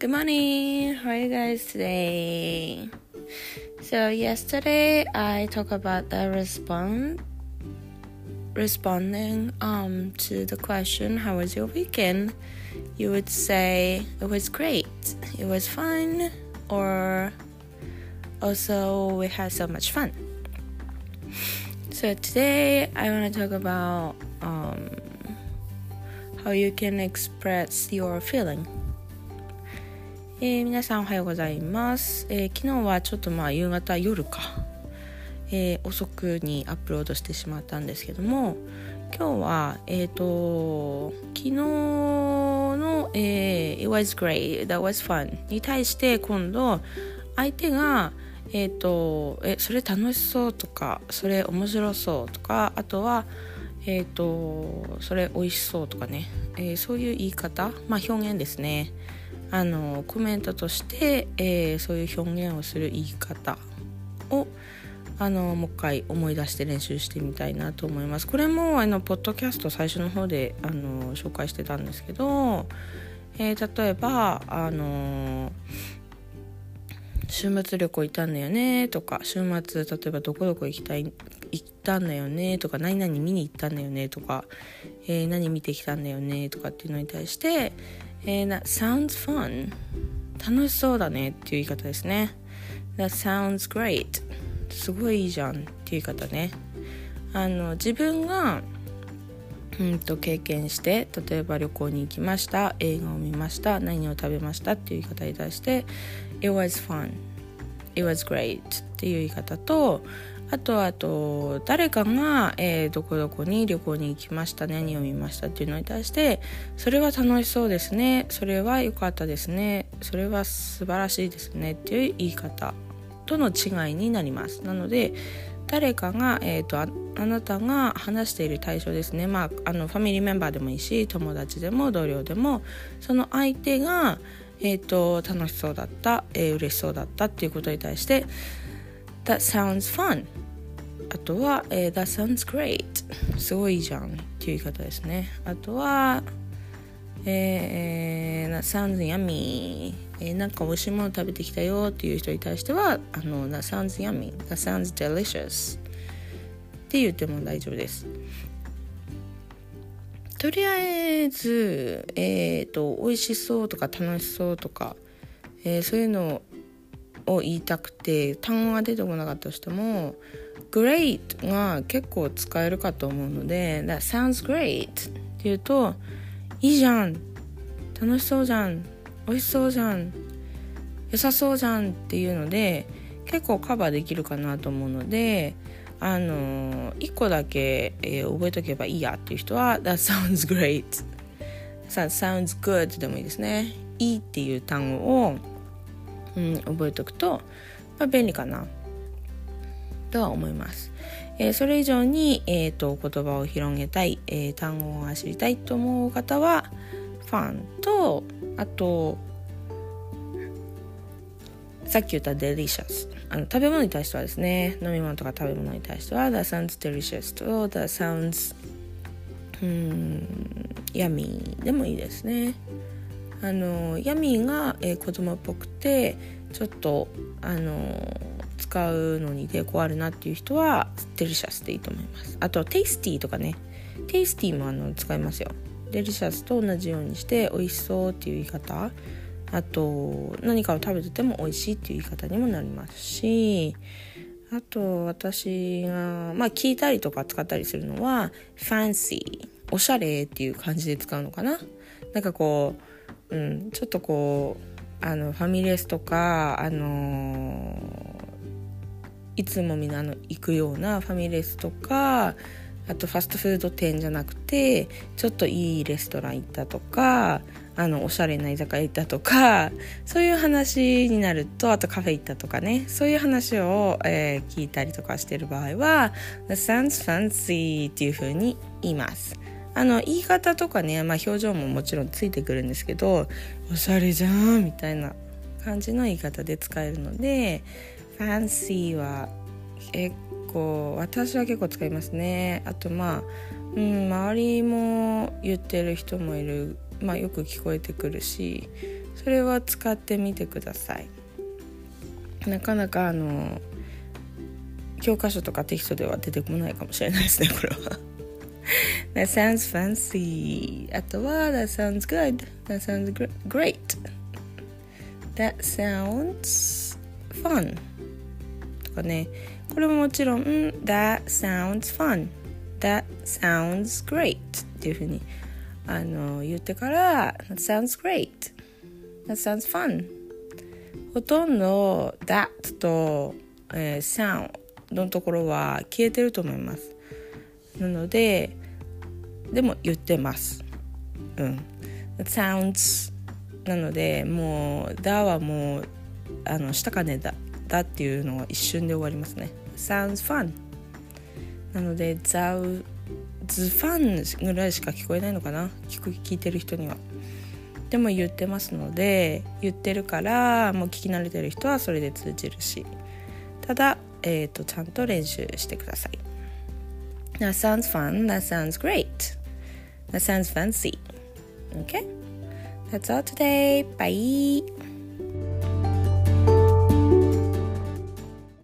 Good morning. How are you guys today? So yesterday I talked about the respond responding um to the question how was your weekend? You would say it was great. It was fun or also we had so much fun. So today I want to talk about um how you can express your feeling. えー、皆さんおはようございます、えー、昨日はちょっとまあ夕方夜か、えー、遅くにアップロードしてしまったんですけども今日はえっ、と昨日の、えー、It was great, that was fun. に対して今度相手がえっ、とえそれ楽しそうとかそれ面白そうとかあとはえっ、とそれ美味しそうとかね、えそういう言い方？まあ表現ですね。あのコメントとして、えー、そういう表現をする言い方をあのもう一回思い出して練習してみたいなと思います。これもあのポッドキャスト最初の方であの紹介してたんですけど、えー、例えばあの週末旅行行ったんだよねとか週末例えばどこどこ行きたい行ったんだよねとか何々見に行ったんだよねとか、えー、何見てきたんだよねとかっていうのに対してえー、that sounds fun 楽しそうだねっていう言い方ですね。That sounds great すごいいいじゃんっていう言い方ね。あの自分がうんと経験して例えば旅行に行きました映画を見ました何を食べましたっていう言い方に対して It was fun It was great っていう言い方とあとあと誰かが、えー、どこどこに旅行に行きました何を見ましたっていうのに対してそれは楽しそうですねそれは良かったですねそれは素晴らしいですねっていう言い方との違いになります。なので誰かが、えーと、あなたが話している対象ですね、まあ、あのファミリーメンバーでもいいし友達でも同僚でもその相手が、えーと、楽しそうだった、えー、嬉しそうだったっていうことに対して「That sounds fun」あとは、えー、That sounds great. すごいじゃんっていう言い方ですね。あとはえー、That sounds yummy. えー、なんか美味しいもの食べてきたよっていう人に対してはあの That sounds yummy. That sounds delicious. って言っても大丈夫です。とりあえず、えーと、美味しそうとか楽しそうとか、えー、そういうのをを言いたくて単語が出てこなかったとしても great が結構使えるかと思うので That sounds great って言うといいじゃん楽しそうじゃん美味しそうじゃん良さそうじゃんっていうので結構カバーできるかなと思うのであの1個だけ、えー、覚えとけばいいやっていう人は That sounds great That sounds good でもいいですね。いいっていう単語を、うん、覚えておくと、まあ、便利かな。とは思います。えー、それ以上に、えーと、言葉を広げたい、えー、単語が知りたいと思う方はファンとあとさっき言った delicious あの食べ物に対してはですね飲み物とか食べ物に対しては that sounds delicious と that sounds うん yummy でもいいですね。あの yummy が、えー、子供っぽくてちょっとあの使うのに抵抗あるなっていう人は delicious でいいと思います。あと tasty とかね。 tasty もあの使いますよ。 delicious と同じようにして美味しそうっていう言い方。あと何かを食べてても美味しいっていう言い方にもなりますし。あと私がまあ聞いたりとか使ったりするのはファンシーおしゃれっていう感じで使うのかな。なんかこう、うん、ちょっとこうあのファミレスとかあのいつもみんなの行くようなファミレスとかあとファストフード店じゃなくてちょっといいレストラン行ったとかあのおしゃれな居酒屋行ったとかそういう話になるとあとカフェ行ったとかねそういう話を、えー、聞いたりとかしてる場合は「That sounds fancy」っていう風に言います。あの言い方とかね、まあ、表情ももちろんついてくるんですけどおしゃれじゃんみたいな感じの言い方で使えるのでファンシーは結構私は結構使いますね。あとまあ、うん、周りも言ってる人もいる。まあよく聞こえてくるしそれは使ってみてください。なかなかあの教科書とかテキストでは出てこないかもしれないですねこれは。That sounds fancy あとは That sounds good That sounds great That sounds fun とかねこれももちろん That sounds fun That sounds great っていうふうにあの言ってから That sounds great That sounds fun ほとんど That と、えー、sound のところは消えてると思いますなのででも言ってます。うん。That sounds なのでもう「だ」はもうあのしたかねだだっていうのは一瞬で終わりますね。Sounds fun なので「ザウズファン」ぐらいしか聞こえないのかな？聞く聞いてる人には。でも言ってますので言ってるからもう聞き慣れてる人はそれで通じるし。ただ、えーと、ちゃんと練習してください。That sounds fun. That sounds great. That sounds fancy. Okay. That's all today. Bye